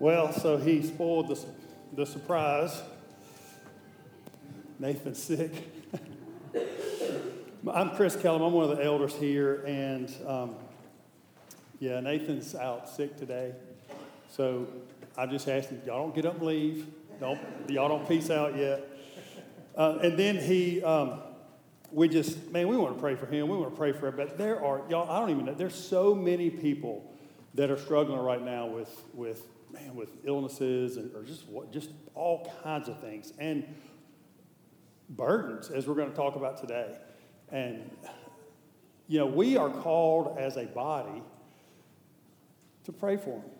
Well, so he spoiled the, the surprise. Nathan's sick. I'm Chris Kellum. I'm one of the elders here, and um, yeah, Nathan's out sick today. So I'm just him, y'all don't get up and leave. Don't y'all don't peace out yet. Uh, and then he, um, we just man, we want to pray for him. We want to pray for him. But there are y'all. I don't even know. There's so many people that are struggling right now with with man with illnesses and or just what, just all kinds of things and burdens, as we're going to talk about today. And you know, we are called as a body to pray for them,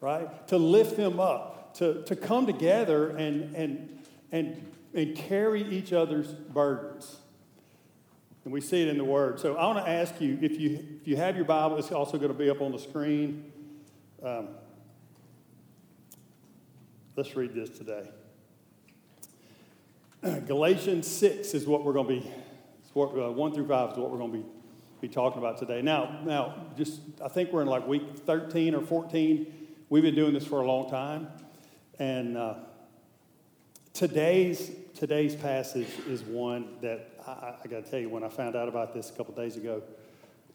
right? To lift them up, to, to come together and, and, and, and carry each other's burdens. And we see it in the Word. So I want to ask you if you, if you have your Bible, it's also going to be up on the screen. Um, let's read this today. Galatians 6 is what we're going to be, what, uh, 1 through 5 is what we're going to be, be talking about today. Now, now, just I think we're in like week 13 or 14. We've been doing this for a long time. And uh, today's, today's passage is one that I, I got to tell you, when I found out about this a couple days ago,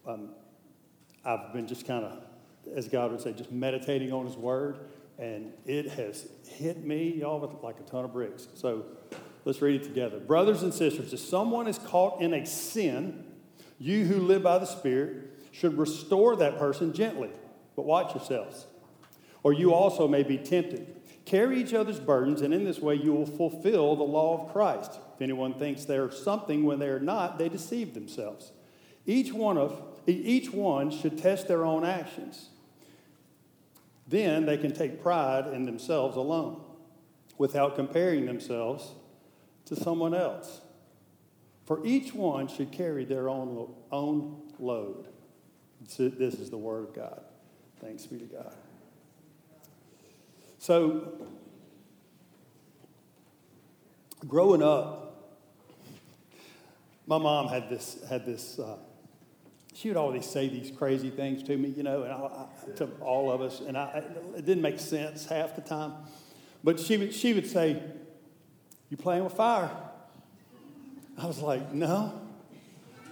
um, I've been just kind of, as God would say, just meditating on His Word, and it has hit me, y'all, with like a ton of bricks. So Let's read it together. Brothers and sisters, if someone is caught in a sin, you who live by the Spirit should restore that person gently. But watch yourselves, or you also may be tempted. Carry each other's burdens, and in this way you will fulfill the law of Christ. If anyone thinks they're something when they are not, they deceive themselves. Each one of each one should test their own actions. Then they can take pride in themselves alone, without comparing themselves to someone else. For each one should carry their own, own load. This is the Word of God. Thanks be to God. So, growing up, my mom had this, had this uh, she would always say these crazy things to me, you know, and I, I, to all of us, and I, it didn't make sense half the time. But she would, she would say, you playing with fire? I was like, No,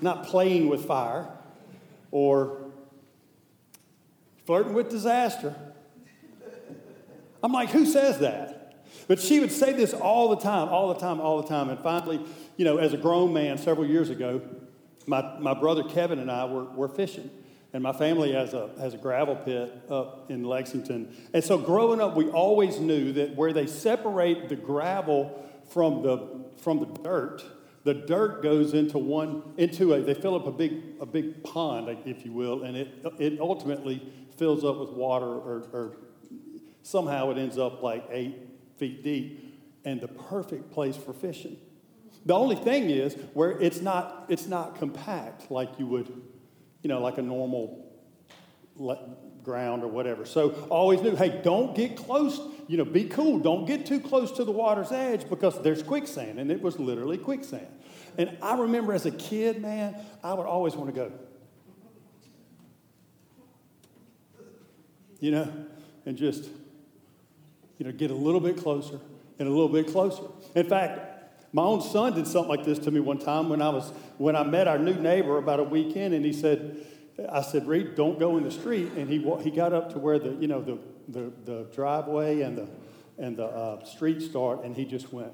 not playing with fire or flirting with disaster. I'm like, Who says that? But she would say this all the time, all the time, all the time. And finally, you know, as a grown man several years ago, my, my brother Kevin and I were, were fishing. And my family has a, has a gravel pit up in Lexington. And so growing up, we always knew that where they separate the gravel from the, from the dirt, the dirt goes into one, into a, they fill up a big, a big pond, if you will, and it, it ultimately fills up with water or, or somehow it ends up like eight feet deep and the perfect place for fishing. The only thing is where it's not, it's not compact like you would, you know, like a normal ground or whatever. So always knew, hey, don't get close, you know, be cool. Don't get too close to the water's edge because there's quicksand. And it was literally quicksand. And I remember as a kid, man, I would always want to go. You know, and just, you know, get a little bit closer and a little bit closer. In fact, my own son did something like this to me one time when I was when I met our new neighbor about a weekend, and he said, I said, Reed, don't go in the street. And he, he got up to where the, you know, the, the, the driveway and the, and the uh, street start, and he just went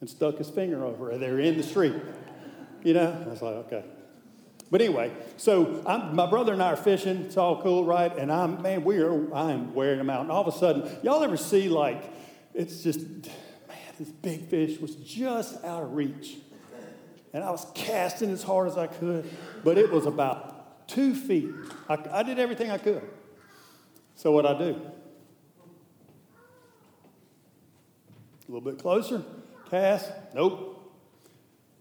and stuck his finger over it. They're in the street. You know? I was like, okay. But anyway, so I'm, my brother and I are fishing. It's all cool, right? And I'm, man, we are, I'm wearing them out. And all of a sudden, y'all ever see like, it's just, this big fish was just out of reach and I was casting as hard as I could, but it was about two feet. I, I did everything I could. So, what I do? A little bit closer, cast, nope.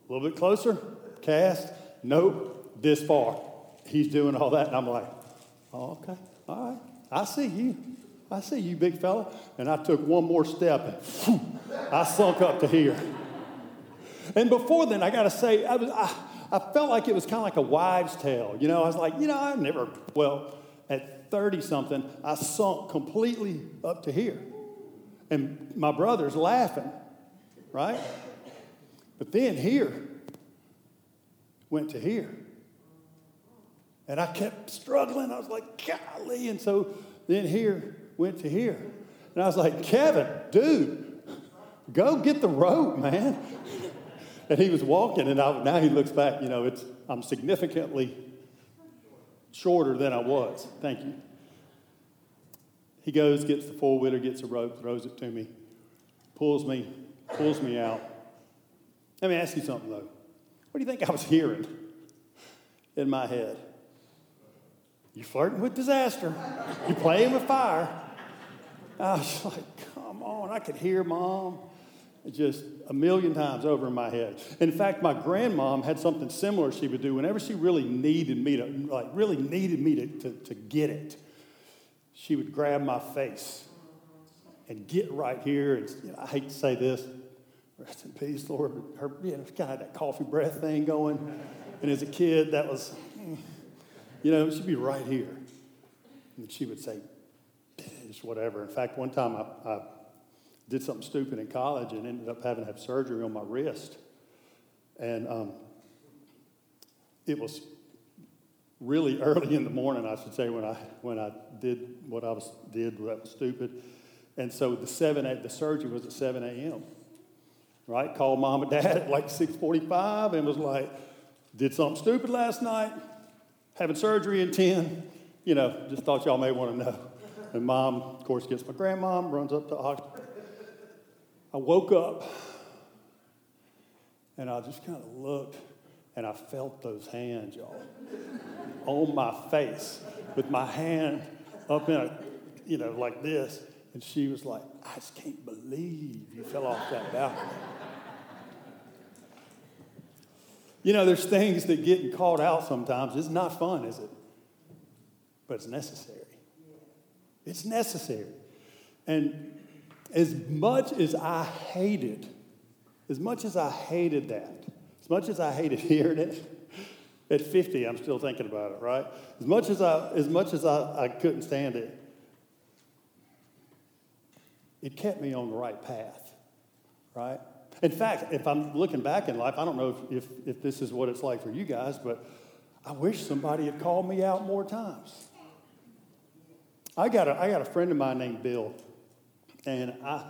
A little bit closer, cast, nope. This far. He's doing all that, and I'm like, oh, okay, all right. I see you. I see you, big fella. And I took one more step, and I sunk up to here. And before then, I got to say, I, was, I, I felt like it was kind of like a wives' tale. You know, I was like, you know, I never, well, at 30 something, I sunk completely up to here. And my brother's laughing, right? But then here went to here. And I kept struggling. I was like, golly. And so then here went to here. And I was like, Kevin, dude, go get the rope, man. And he was walking, and I, now he looks back, you know, it's, I'm significantly shorter than I was. Thank you. He goes, gets the four wheeler, gets a rope, throws it to me, pulls me, pulls me out. Let me ask you something though. What do you think I was hearing in my head? You're flirting with disaster. You're playing with fire. I was like, come on. I could hear mom just a million times over in my head. In fact, my grandmom had something similar she would do whenever she really needed me to, like, really needed me to, to, to get it. She would grab my face and get right here. And you know, I hate to say this, rest in peace, Lord, but her, you know, kind of that coffee breath thing going. And as a kid, that was, mm, you know, she'd be right here. And she would say, whatever. In fact, one time I, I did something stupid in college and ended up having to have surgery on my wrist. And um, it was really early in the morning, I should say, when I when I did what I was did that was stupid. And so the seven the surgery was at seven a.m. Right? Called mom and dad at like six forty-five and was like, "Did something stupid last night. Having surgery in ten. You know, just thought y'all may want to know." And mom, of course, gets my grandmom, runs up to hospital. I woke up and I just kind of looked and I felt those hands, y'all, on my face with my hand up in a, you know, like this. And she was like, I just can't believe you fell off that balcony. you know, there's things that getting called out sometimes. It's not fun, is it? But it's necessary. It's necessary. And as much as I hated, as much as I hated that, as much as I hated hearing it, at 50, I'm still thinking about it, right? As much as I, as much as I, I couldn't stand it, it kept me on the right path, right? In fact, if I'm looking back in life, I don't know if, if, if this is what it's like for you guys, but I wish somebody had called me out more times. I got a, I got a friend of mine named Bill. And I,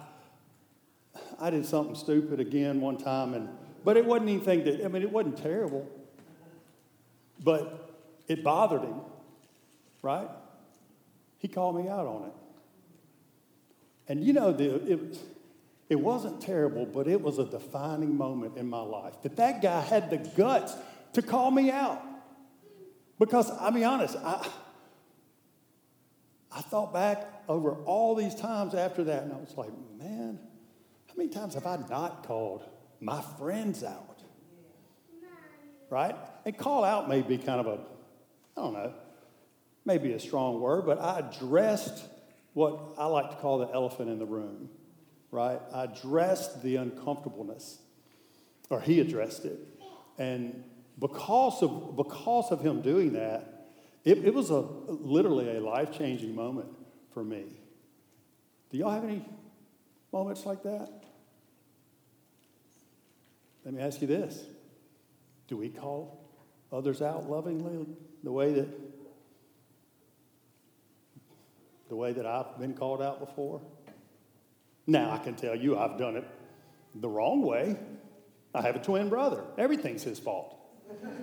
I did something stupid again one time, and, but it wasn't anything that, I mean, it wasn't terrible, but it bothered him, right? He called me out on it. And you know, the, it, it wasn't terrible, but it was a defining moment in my life that that guy had the guts to call me out. Because, I'll be honest, I, I thought back over all these times after that, and I was like, man, how many times have I not called my friends out? Right? And call out may be kind of a, I don't know, maybe a strong word, but I addressed what I like to call the elephant in the room, right? I addressed the uncomfortableness, or he addressed it. And because of, because of him doing that, it, it was a literally a life changing moment for me. Do y'all have any moments like that? Let me ask you this Do we call others out lovingly the way that the way that I've been called out before? Now I can tell you I've done it the wrong way. I have a twin brother. Everything's his fault.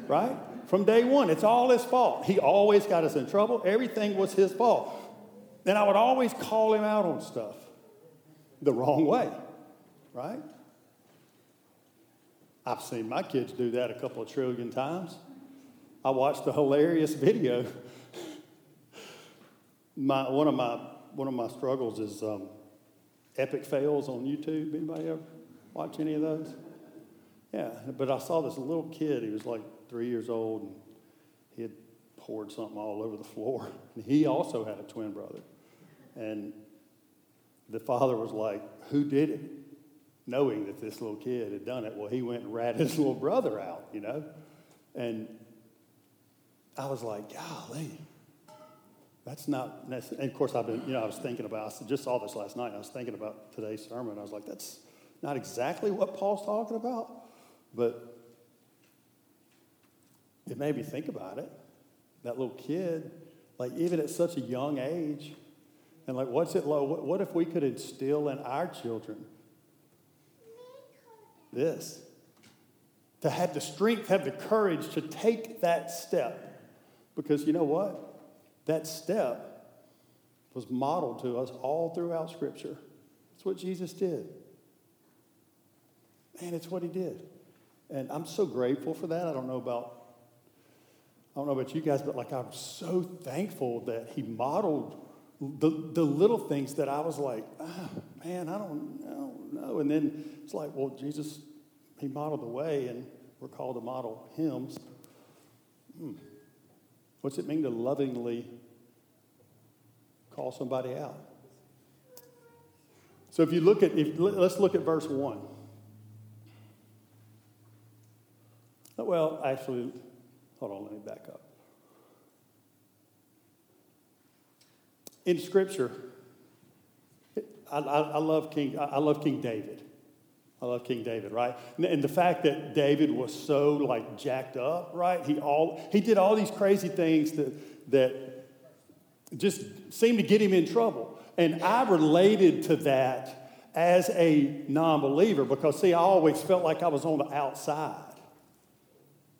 Right? From day one, it's all his fault. He always got us in trouble. Everything was his fault. And I would always call him out on stuff the wrong way, right? I've seen my kids do that a couple of trillion times. I watched a hilarious video. my, one, of my, one of my struggles is um, epic fails on YouTube. Anybody ever watch any of those? Yeah, but I saw this little kid. He was like three years old, and he had poured something all over the floor. And he also had a twin brother. And the father was like, Who did it? Knowing that this little kid had done it. Well, he went and ratted his little brother out, you know? And I was like, Golly, that's not necessary. And of course, I've been, you know, I was thinking about, I just saw this last night. I was thinking about today's sermon. I was like, that's not exactly what Paul's talking about, but it made me think about it. That little kid, like even at such a young age, and like, what's it? What, what if we could instill in our children this? To have the strength, have the courage to take that step. Because you know what? That step was modeled to us all throughout Scripture. That's what Jesus did. Man, it's what he did. And I'm so grateful for that. I don't know about I don't know about you guys, but like I'm so thankful that he modeled the, the little things that I was like, oh, man, I don't, I don't know. And then it's like, well, Jesus, he modeled the way, and we're called to model hymns. Hmm. What's it mean to lovingly call somebody out? So if you look at, if, let's look at verse 1. Well, actually, hold on, let me back up. In Scripture, I, I, I love King, I love King David. I love King David, right? And the fact that David was so like jacked up, right? He all he did all these crazy things that that just seemed to get him in trouble. And I related to that as a non-believer because see, I always felt like I was on the outside.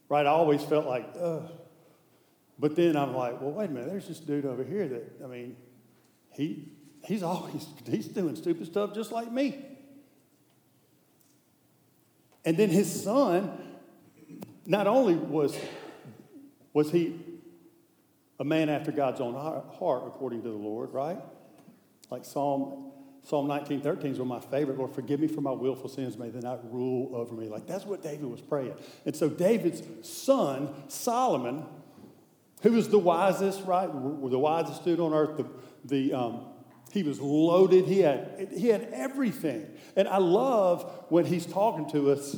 Right? I always felt like, ugh. But then I'm like, well, wait a minute, there's this dude over here that, I mean, he he's always he's doing stupid stuff just like me. And then his son, not only was, was he a man after God's own heart, according to the Lord, right? Like Psalm, Psalm 19, 13 is one of my favorite. Lord, forgive me for my willful sins. May they not rule over me. Like that's what David was praying. And so David's son, Solomon, who was the wisest, right? The wisest dude on earth, the, the um, he was loaded. He had, he had everything. And I love when he's talking to us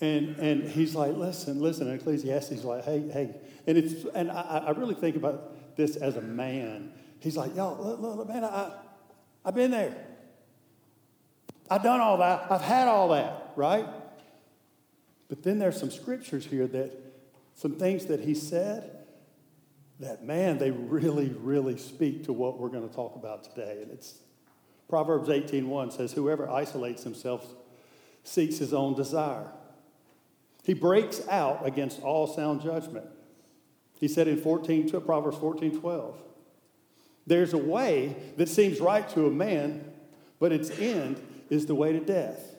and, and he's like, listen, listen. And Ecclesiastes like, hey, hey. And, it's, and I, I really think about this as a man. He's like, yo, look, look, man, I, I've been there. I've done all that. I've had all that, right? But then there's some scriptures here that, some things that he said that, man, they really, really speak to what we're going to talk about today. And it's Proverbs 18.1 says, whoever isolates himself seeks his own desire. He breaks out against all sound judgment. He said in 14, Proverbs 14, 12, there's a way that seems right to a man, but its end is the way to death.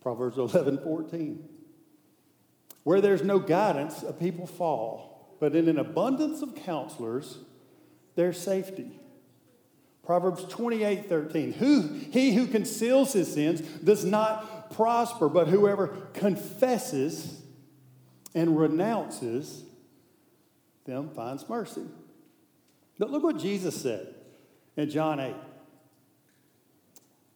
Proverbs 11, 14. Where there's no guidance, a people fall but in an abundance of counselors, there's safety. Proverbs 28 13. Who, he who conceals his sins does not prosper, but whoever confesses and renounces them finds mercy. But look what Jesus said in John 8.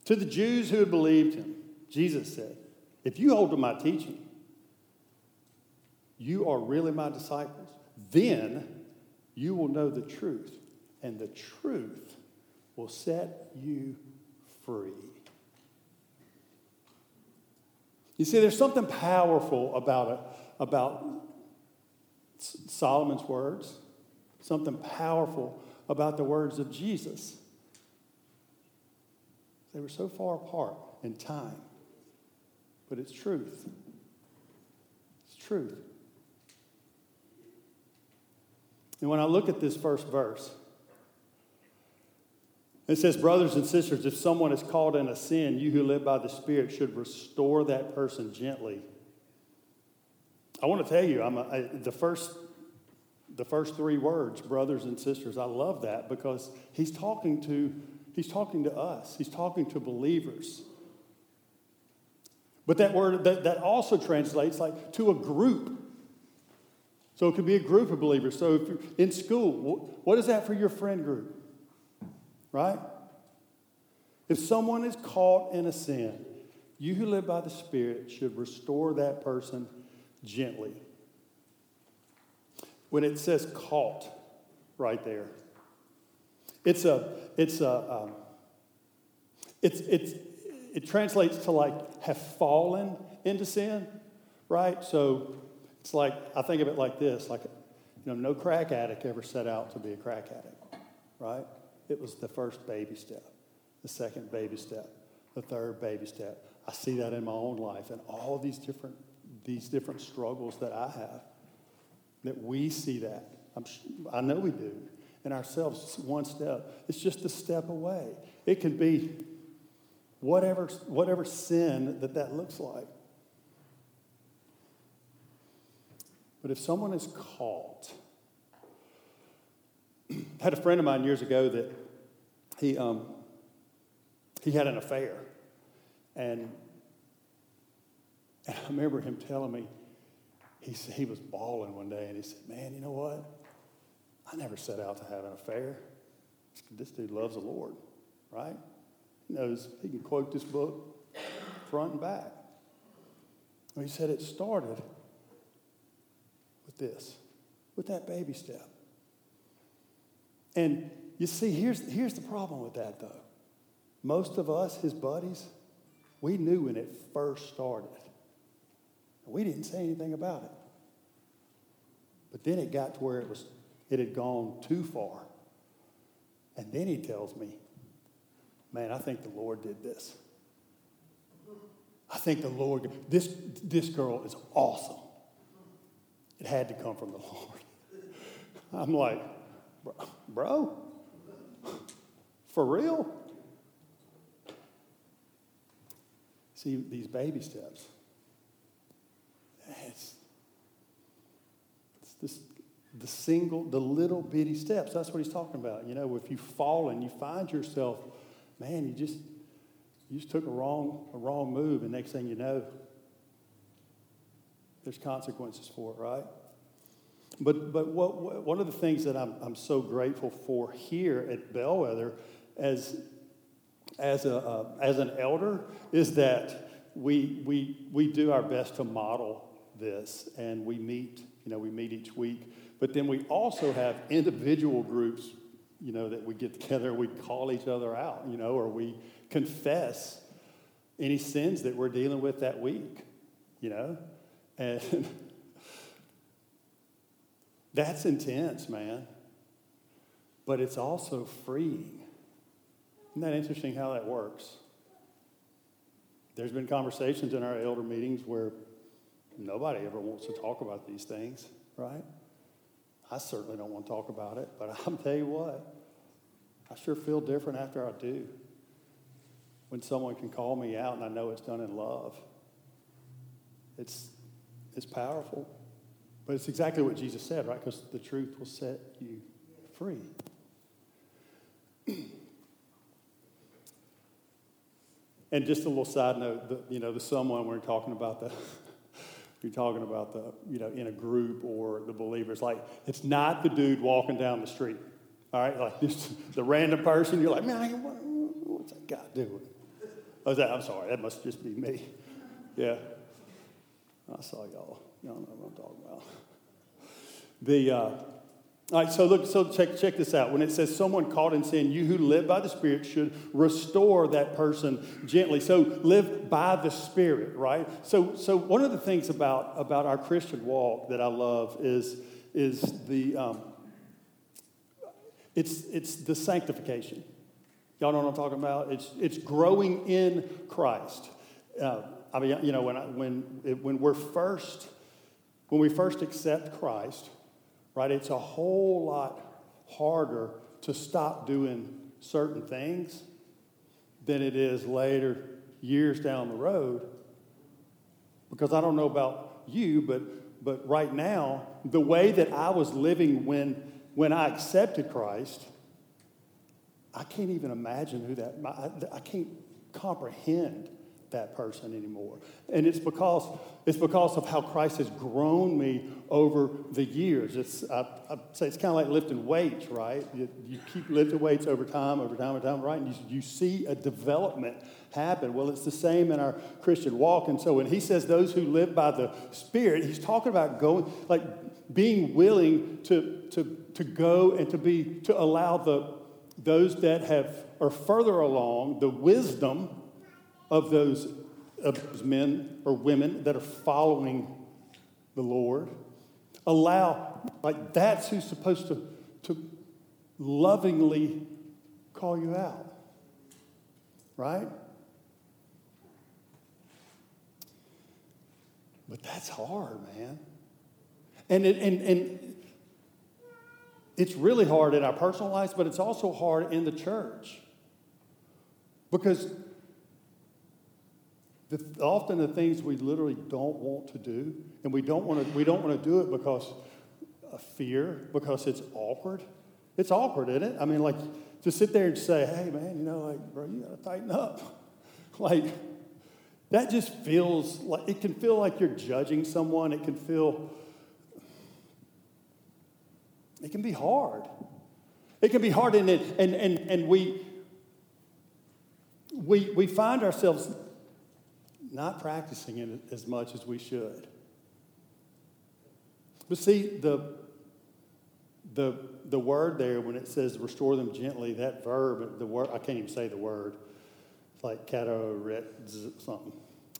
To the Jews who had believed him, Jesus said, If you hold to my teaching, you are really my disciples. Then you will know the truth, and the truth will set you free. You see, there's something powerful about about Solomon's words, something powerful about the words of Jesus. They were so far apart in time, but it's truth. It's truth. And when I look at this first verse, it says, Brothers and sisters, if someone is caught in a sin, you who live by the Spirit should restore that person gently. I want to tell you, I'm a, I, the first the first three words, brothers and sisters, I love that because he's talking to he's talking to us. He's talking to believers. But that word that, that also translates like to a group. So it could be a group of believers. So if you're in school, what is that for your friend group? Right? If someone is caught in a sin, you who live by the Spirit should restore that person gently. When it says caught right there, It's a, it's a, um, it's, it's, it translates to like have fallen into sin, right? So it's like, I think of it like this like, you know, no crack addict ever set out to be a crack addict, right? It was the first baby step, the second baby step, the third baby step. I see that in my own life and all these different, these different struggles that I have, that we see that. I'm, I know we do. In ourselves, one step. It's just a step away. It can be whatever, whatever sin that that looks like. But if someone is caught, I had a friend of mine years ago that he, um, he had an affair. And, and I remember him telling me, he, he was bawling one day and he said, Man, you know what? I never set out to have an affair. This dude loves the Lord, right? He knows he can quote this book front and back. He said it started with this, with that baby step. And you see, here's, here's the problem with that, though. Most of us, his buddies, we knew when it first started. We didn't say anything about it. But then it got to where it was it had gone too far. And then he tells me, Man, I think the Lord did this. I think the Lord, this, this girl is awesome. It had to come from the Lord. I'm like, Bro, bro for real? See, these baby steps. It's, it's this the single, the little bitty steps. That's what he's talking about. You know, if you fall and you find yourself, man, you just you just took a wrong a wrong move, and next thing you know, there's consequences for it, right? But but what, what one of the things that I'm I'm so grateful for here at Bellwether, as as a uh, as an elder, is that we we we do our best to model this, and we meet you know we meet each week but then we also have individual groups, you know, that we get together, we call each other out, you know, or we confess any sins that we're dealing with that week, you know? And that's intense, man. But it's also freeing. Isn't that interesting how that works? There's been conversations in our elder meetings where nobody ever wants to talk about these things, right? I certainly don't want to talk about it, but I'll tell you what, I sure feel different after I do. When someone can call me out and I know it's done in love, it's, it's powerful. But it's exactly what Jesus said, right? Because the truth will set you free. and just a little side note, the, you know, the someone we're talking about the you're talking about the, you know, in a group or the believers. Like, it's not the dude walking down the street. All right, like just the random person. You're like, man, what, what's that guy doing? Oh, that, I'm sorry, that must just be me. Yeah, I saw y'all. Y'all know what I'm talking about. The uh, all right, so look, so check, check this out. When it says someone caught in sin, you who live by the Spirit should restore that person gently. So live by the Spirit, right? So, so one of the things about, about our Christian walk that I love is, is the, um, it's, it's the sanctification. Y'all know what I'm talking about? It's, it's growing in Christ. Uh, I mean, you know, when, I, when, it, when we're first, when we first accept Christ, right? It's a whole lot harder to stop doing certain things than it is later, years down the road. Because I don't know about you, but, but right now, the way that I was living when, when I accepted Christ, I can't even imagine who that, I, I can't comprehend that person anymore. And it's because, it's because of how Christ has grown me over the years. It's, I, I say it's kind of like lifting weights, right? You, you, keep lifting weights over time, over time, over time, right? And you, you see a development happen. Well, it's the same in our Christian walk. And so when he says those who live by the Spirit, he's talking about going, like being willing to, to, to go and to be, to allow the, those that have are further along, the wisdom of those, of those men or women that are following the Lord. Allow, like that's who's supposed to, to lovingly call you out. Right? But that's hard, man. And, it, and, and it's really hard in our personal lives, but it's also hard in the church. Because the, often the things we literally don't want to do, and we don't want to, we don't want to do it because of fear, because it's awkward. It's awkward, isn't it? I mean, like, to sit there and say, hey, man, you know, like, bro, you got to tighten up. like, that just feels like, it can feel like you're judging someone. It can feel, it can be hard. It can be hard, and, and, and, and we, we, we find ourselves not practicing it as much as we should. But see, the, the, the word there, when it says restore them gently, that verb, the word, I can't even say the word. It's like kato, something.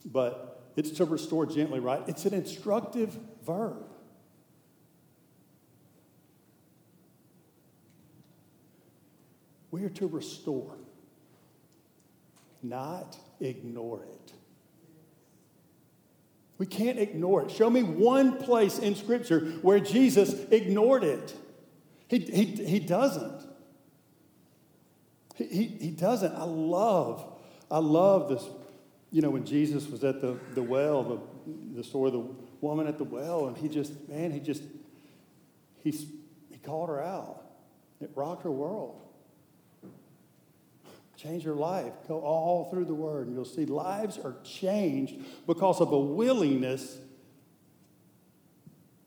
But it's to restore gently, right? It's an instructive verb. We are to restore, not ignore it. We can't ignore it. Show me one place in Scripture where Jesus ignored it. He, he, he doesn't. He, he, doesn't. I love, I love this. You know, when Jesus was at the, the well, the, the story of the woman at the well, and he just, man, he just, he, he called her out. It rocked her world. Change your life. Go all through the word, and you'll see lives are changed because of a willingness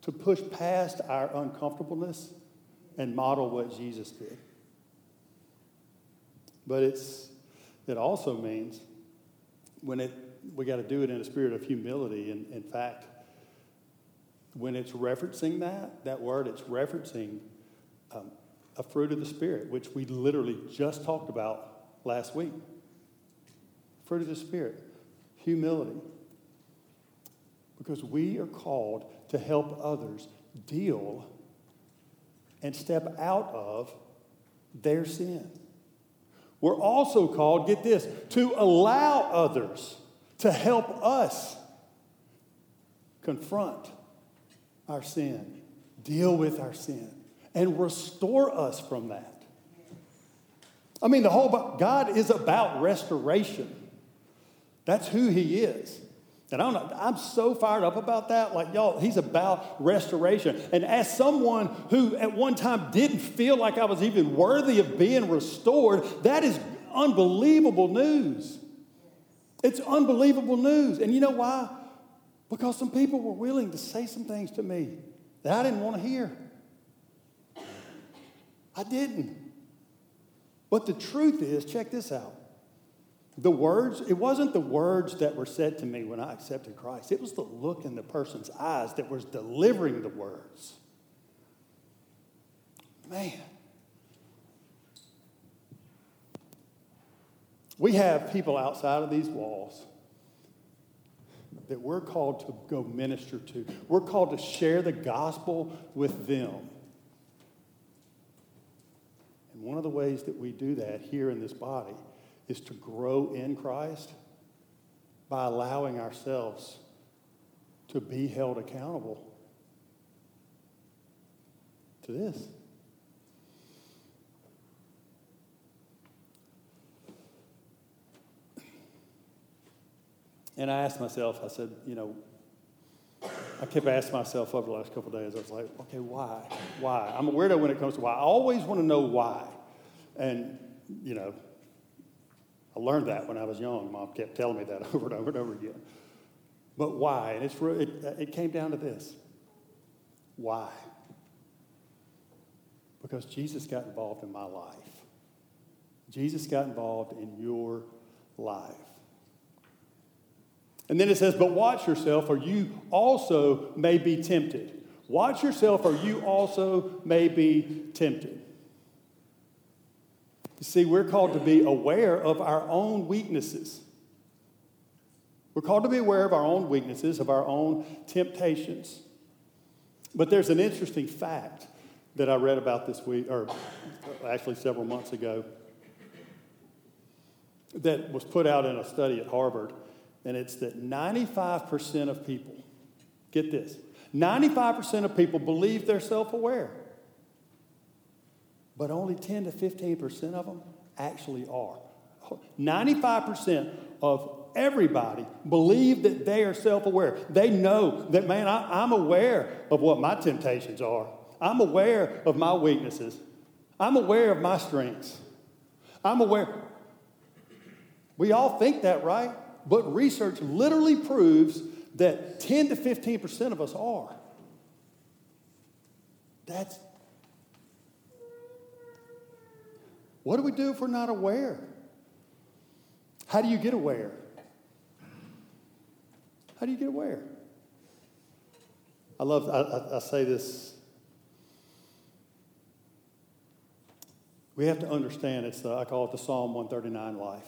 to push past our uncomfortableness and model what Jesus did. But it's it also means when it we got to do it in a spirit of humility. And in fact, when it's referencing that, that word, it's referencing um, a fruit of the Spirit, which we literally just talked about last week. Fruit of the Spirit, humility. Because we are called to help others deal and step out of their sin. We're also called, get this, to allow others to help us confront our sin, deal with our sin, and restore us from that. I mean, the whole God is about restoration. That's who He is. And I'm, not, I'm so fired up about that. Like, y'all, He's about restoration. And as someone who at one time didn't feel like I was even worthy of being restored, that is unbelievable news. It's unbelievable news. And you know why? Because some people were willing to say some things to me that I didn't want to hear. I didn't. But the truth is, check this out. The words, it wasn't the words that were said to me when I accepted Christ. It was the look in the person's eyes that was delivering the words. Man. We have people outside of these walls that we're called to go minister to. We're called to share the gospel with them. And one of the ways that we do that here in this body is to grow in Christ by allowing ourselves to be held accountable to this. And I asked myself, I said, you know, I kept asking myself over the last couple days, I was like, okay, why? Why? I'm a weirdo when it comes to why. I always want to know why. And, you know, I learned that when I was young. Mom kept telling me that over and over and over again. But why? And it's, it, it came down to this why? Because Jesus got involved in my life. Jesus got involved in your life. And then it says, But watch yourself, or you also may be tempted. Watch yourself, or you also may be tempted. You see, we're called to be aware of our own weaknesses. We're called to be aware of our own weaknesses, of our own temptations. But there's an interesting fact that I read about this week, or uh, actually several months ago, that was put out in a study at Harvard, and it's that 95% of people, get this, 95% of people believe they're self aware, but only 10 to 15% of them actually are. 95% of everybody believe that they are self aware. They know that, man, I, am aware of what my temptations are, I'm aware of my weaknesses, I'm aware of my strengths. I'm aware. We all think that, right? But research literally proves that 10 to 15% of us are. That's. What do we do if we're not aware? How do you get aware? How do you get aware? I love, I, I, I say this. We have to understand it's the, I call it the Psalm 139 life,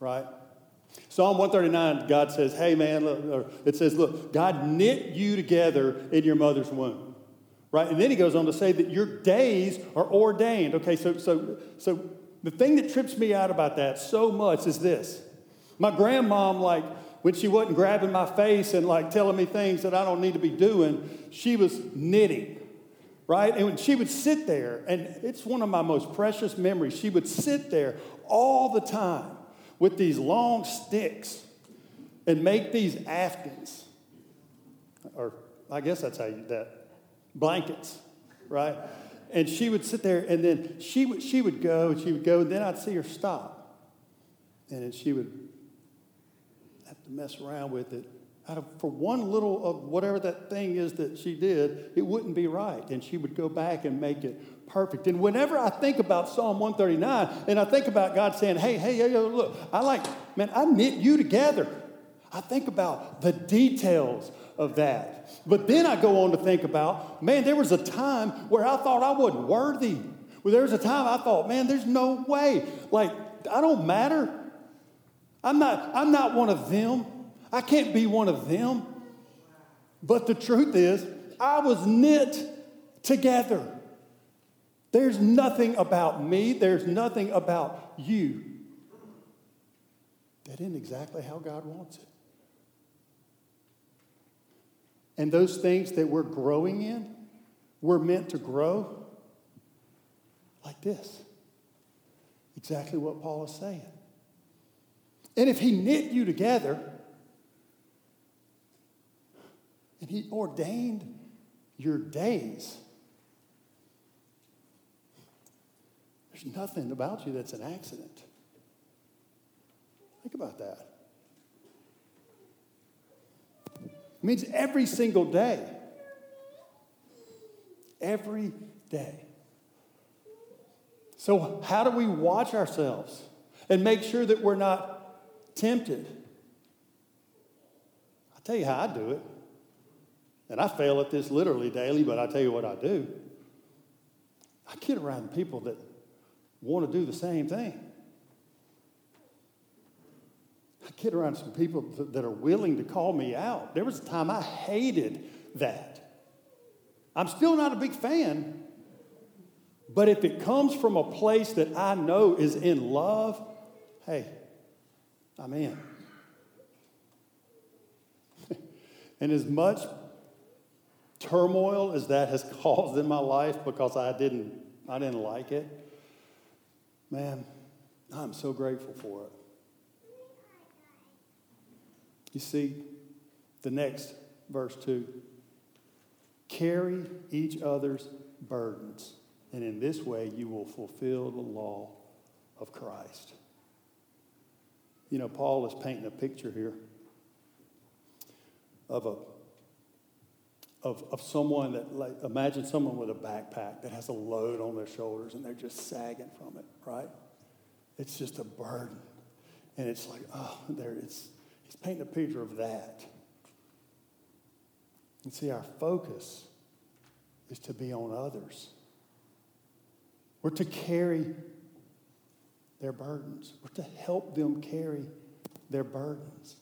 right? Psalm 139, God says, hey man, look, it says, look, God knit you together in your mother's womb. Right? And then he goes on to say that your days are ordained. Okay, so so so the thing that trips me out about that so much is this. My grandmom, like, when she wasn't grabbing my face and like telling me things that I don't need to be doing, she was knitting, right? And she would sit there, and it's one of my most precious memories. She would sit there all the time with these long sticks and make these afghans, or I guess that's how you that blankets, right? And she would sit there, and then she would she would go, and she would go, and then I'd see her stop, and then she would have to mess around with it. Out of, for one little of whatever that thing is that she did, it wouldn't be right. And she would go back and make it perfect. And whenever I think about Psalm 139 and I think about God saying, hey, hey, hey, look, I like, man, I knit you together. I think about the details of that. But then I go on to think about, man, there was a time where I thought I wasn't worthy. Well, there was a time I thought, man, there's no way. Like, I don't matter. I'm not, I'm not one of them. I can't be one of them. But the truth is, I was knit together. There's nothing about me, there's nothing about you that isn't exactly how God wants it. And those things that we're growing in, we're meant to grow like this. Exactly what Paul is saying. And if he knit you together and he ordained your days, there's nothing about you that's an accident. Think about that. It means every single day. Every day. So, how do we watch ourselves and make sure that we're not tempted. I'll tell you how I do it. And I fail at this literally daily, but I tell you what I do. I get around people that want to do the same thing. I get around some people that are willing to call me out. There was a time I hated that. I'm still not a big fan, but if it comes from a place that I know is in love, hey, I'm in. and as much turmoil as that has caused in my life because I didn't, I didn't like it, man, I'm so grateful for it. You see, the next verse 2 carry each other's burdens, and in this way you will fulfill the law of Christ. You know, Paul is painting a picture here of a of, of someone that like imagine someone with a backpack that has a load on their shoulders and they're just sagging from it, right? It's just a burden. And it's like, oh, there it's he's painting a picture of that. And see, our focus is to be on others. We're to carry their burdens. We're to help them carry their burdens.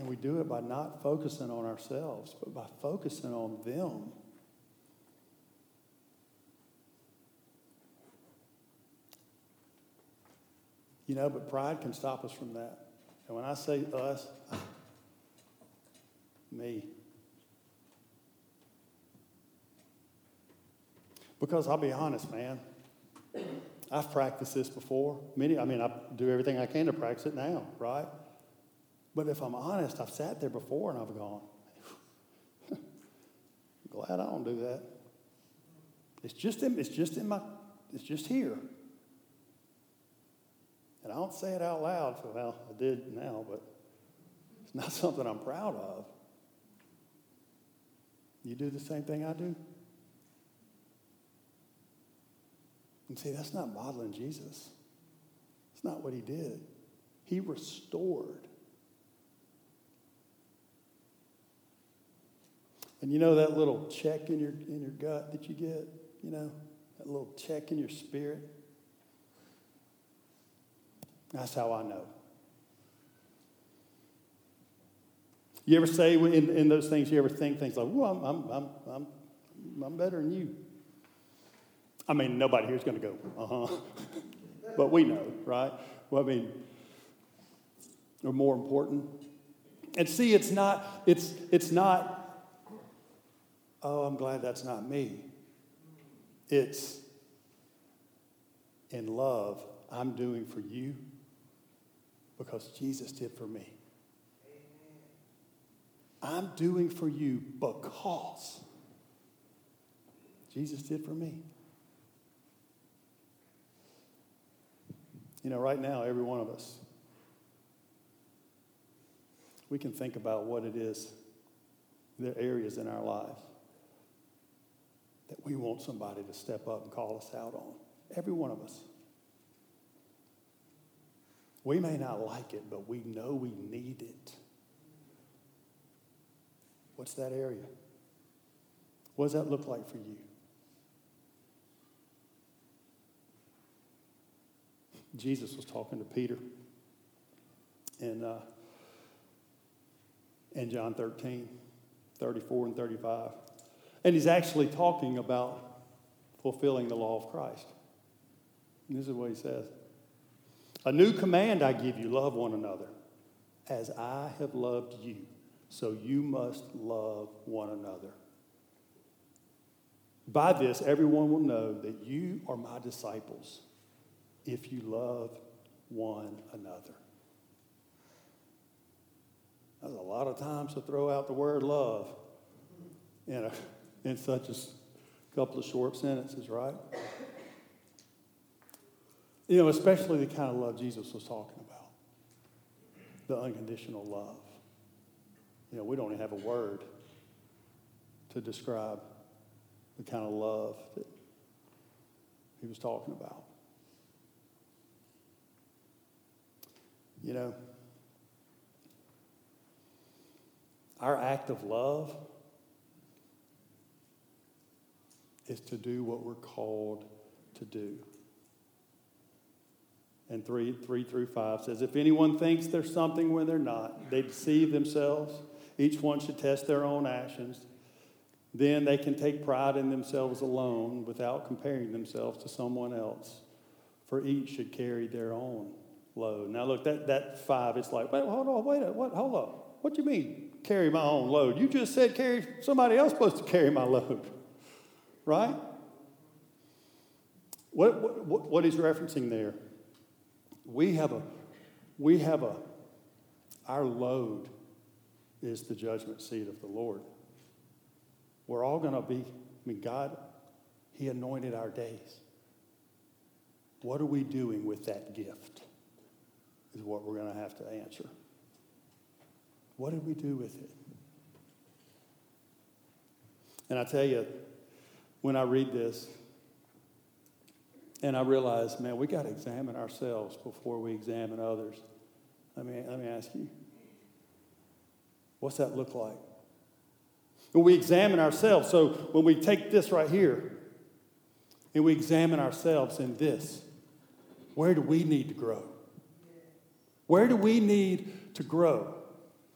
And we do it by not focusing on ourselves, but by focusing on them. You know, but pride can stop us from that. And when I say us, me. Because I'll be honest, man, I've practiced this before. Many, I mean, I do everything I can to practice it now, right? But if I'm honest, I've sat there before and I've gone, glad I don't do that. It's just in, it's just in my, it's just here. And I don't say it out loud, so well, I did now, but it's not something I'm proud of. You do the same thing I do? And see, that's not modeling Jesus. It's not what he did. He restored. And you know that little check in your, in your gut that you get? You know, that little check in your spirit? That's how I know. You ever say in, in those things, you ever think things like, well, I'm, I'm, I'm, I'm, I'm better than you? I mean, nobody here is going to go, uh huh. but we know, right? Well, I mean, or more important. And see, it's not, it's, it's not, oh, I'm glad that's not me. It's in love, I'm doing for you because Jesus did for me. I'm doing for you because Jesus did for me. You know, right now, every one of us, we can think about what it is, the areas in our lives that we want somebody to step up and call us out on. Every one of us. We may not like it, but we know we need it. What's that area? What does that look like for you? Jesus was talking to Peter in, uh, in John 13, 34 and 35. And he's actually talking about fulfilling the law of Christ. And this is what he says A new command I give you love one another. As I have loved you, so you must love one another. By this, everyone will know that you are my disciples if you love one another. That's a lot of times to throw out the word love in, a, in such a couple of short sentences, right? You know, especially the kind of love Jesus was talking about the unconditional love. You know, we don't even have a word to describe the kind of love that he was talking about. You know, our act of love is to do what we're called to do. And 3, 3 through 5 says, If anyone thinks there's something when they're not, they deceive themselves. Each one should test their own actions. Then they can take pride in themselves alone without comparing themselves to someone else. For each should carry their own load. Now, look, that, that five, it's like, wait, hold on, wait, what, hold up. What do you mean, carry my own load? You just said carry somebody else supposed to carry my load, right? What, what, what he's referencing there, we have a, we have a, our load is the judgment seat of the Lord. We're all going to be, I mean, God, He anointed our days. What are we doing with that gift? is what we're going to have to answer. What did we do with it? And I tell you, when I read this, and I realize, man, we got to examine ourselves before we examine others. Let me, let me ask you, what's that look like? When we examine ourselves, so when we take this right here and we examine ourselves in this, Where do we need to grow? Where do we need to grow?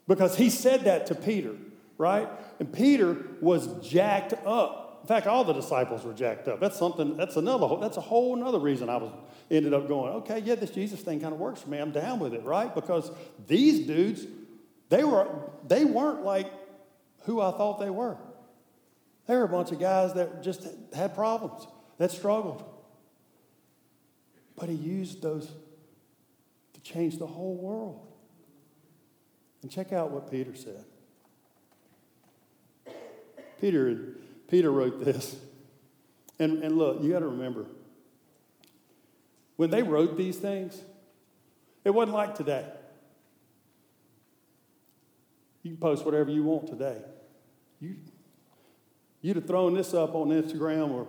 Because he said that to Peter, right? And Peter was jacked up. In fact, all the disciples were jacked up. That's something, that's another, that's a whole another reason I was ended up going, okay, yeah, this Jesus thing kind of works for me. I'm down with it, right? Because these dudes, they were they weren't like who I thought they were. They were a bunch of guys that just had problems, that struggled. But he used those to change the whole world. And check out what Peter said. Peter, Peter wrote this. And, and look, you got to remember, when they wrote these things, it wasn't like today. You can post whatever you want today. You, you'd have thrown this up on Instagram or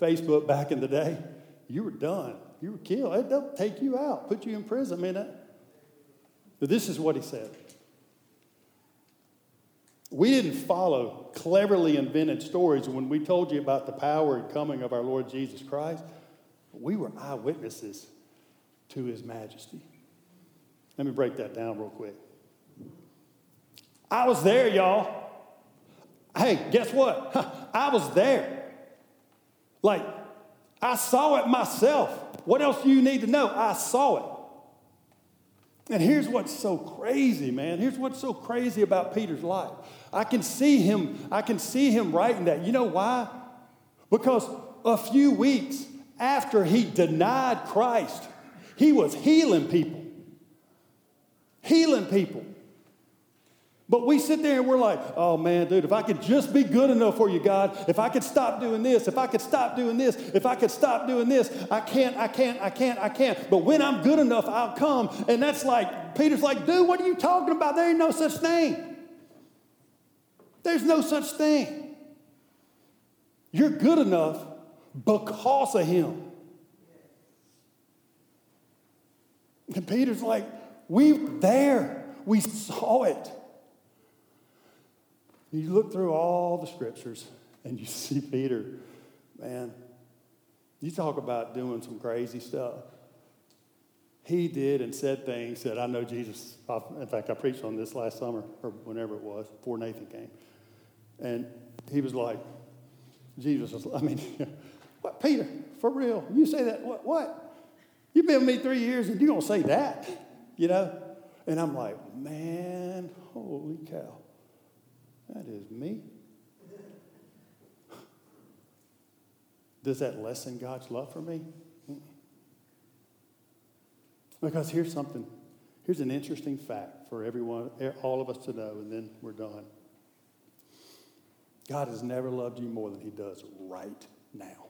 Facebook back in the day, you were done. You were killed. They'll take you out, put you in prison. I mean, that, but this is what he said. We didn't follow cleverly invented stories when we told you about the power and coming of our Lord Jesus Christ. We were eyewitnesses to his majesty. Let me break that down real quick. I was there, y'all. Hey, guess what? I was there. Like, I saw it myself. What else do you need to know? I saw it. And here's what's so crazy, man. Here's what's so crazy about Peter's life. I can see him, I can see him writing that. You know why? Because a few weeks after he denied Christ, he was healing people. Healing people. But we sit there and we're like, oh man, dude, if I could just be good enough for you, God, if I could stop doing this, if I could stop doing this, if I could stop doing this, I can't, I can't, I can't, I can't. But when I'm good enough, I'll come. And that's like, Peter's like, dude, what are you talking about? There ain't no such thing. There's no such thing. You're good enough because of him. And Peter's like, we were there. We saw it. You look through all the scriptures and you see Peter, man, you talk about doing some crazy stuff. He did and said things that I know Jesus, in fact, I preached on this last summer or whenever it was, before Nathan came. And he was like, Jesus was, I mean, what, Peter, for real? You say that? What? What? You've been with me three years and you're going to say that? You know? And I'm like, man, holy cow. That is me. Does that lessen God's love for me? Because here's something, here's an interesting fact for everyone, all of us to know, and then we're done. God has never loved you more than he does right now.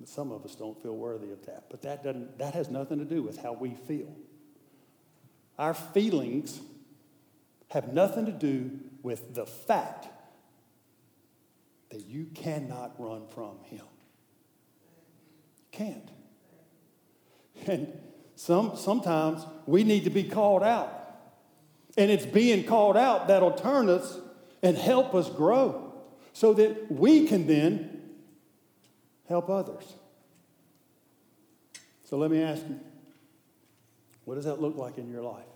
But some of us don't feel worthy of that. But that, doesn't, that has nothing to do with how we feel. Our feelings have nothing to do with the fact that you cannot run from him. Can't. And some, sometimes we need to be called out. And it's being called out that'll turn us and help us grow so that we can then help others. So let me ask you what does that look like in your life?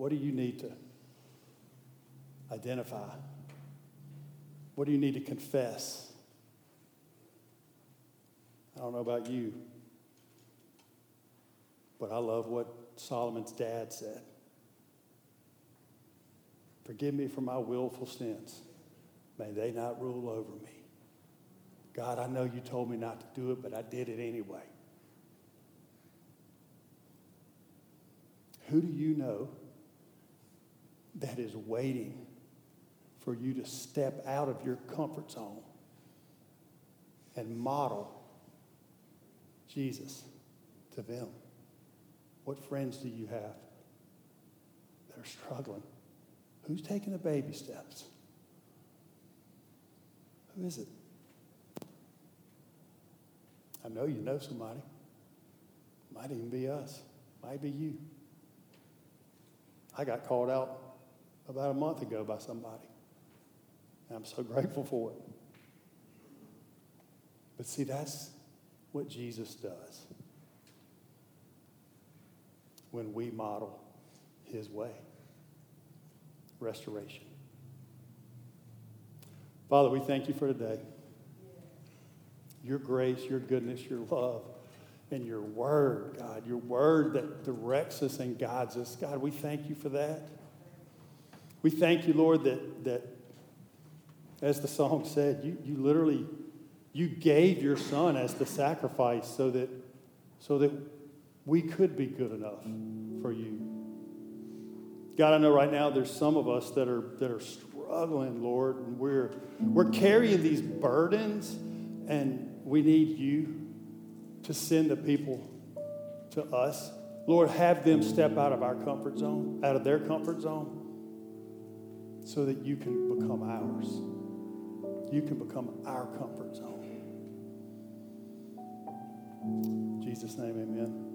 What do you need to identify? What do you need to confess? I don't know about you, but I love what Solomon's dad said. Forgive me for my willful sins. May they not rule over me. God, I know you told me not to do it, but I did it anyway. Who do you know that is waiting for you to step out of your comfort zone and model Jesus to them? What friends do you have that are struggling? Who's taking the baby steps? Who is it? I know you know somebody. Might even be us. Might be you. I got called out about a month ago by somebody. And I'm so grateful for it. But see, that's, what Jesus does when we model his way restoration. Father, we thank you for today. Your grace, your goodness, your love, and your word, God, your word that directs us and guides us. God, we thank you for that. We thank you, Lord, that, that as the song said, you, you literally you gave your son as the sacrifice so that so that we could be good enough for you. God, I know right now there's some of us that are that are struggling, Lord, and we're we're carrying these burdens and we need you to send the people to us. Lord, have them step out of our comfort zone, out of their comfort zone, so that you can become ours. You can become our comfort zone. In Jesus' name, amen.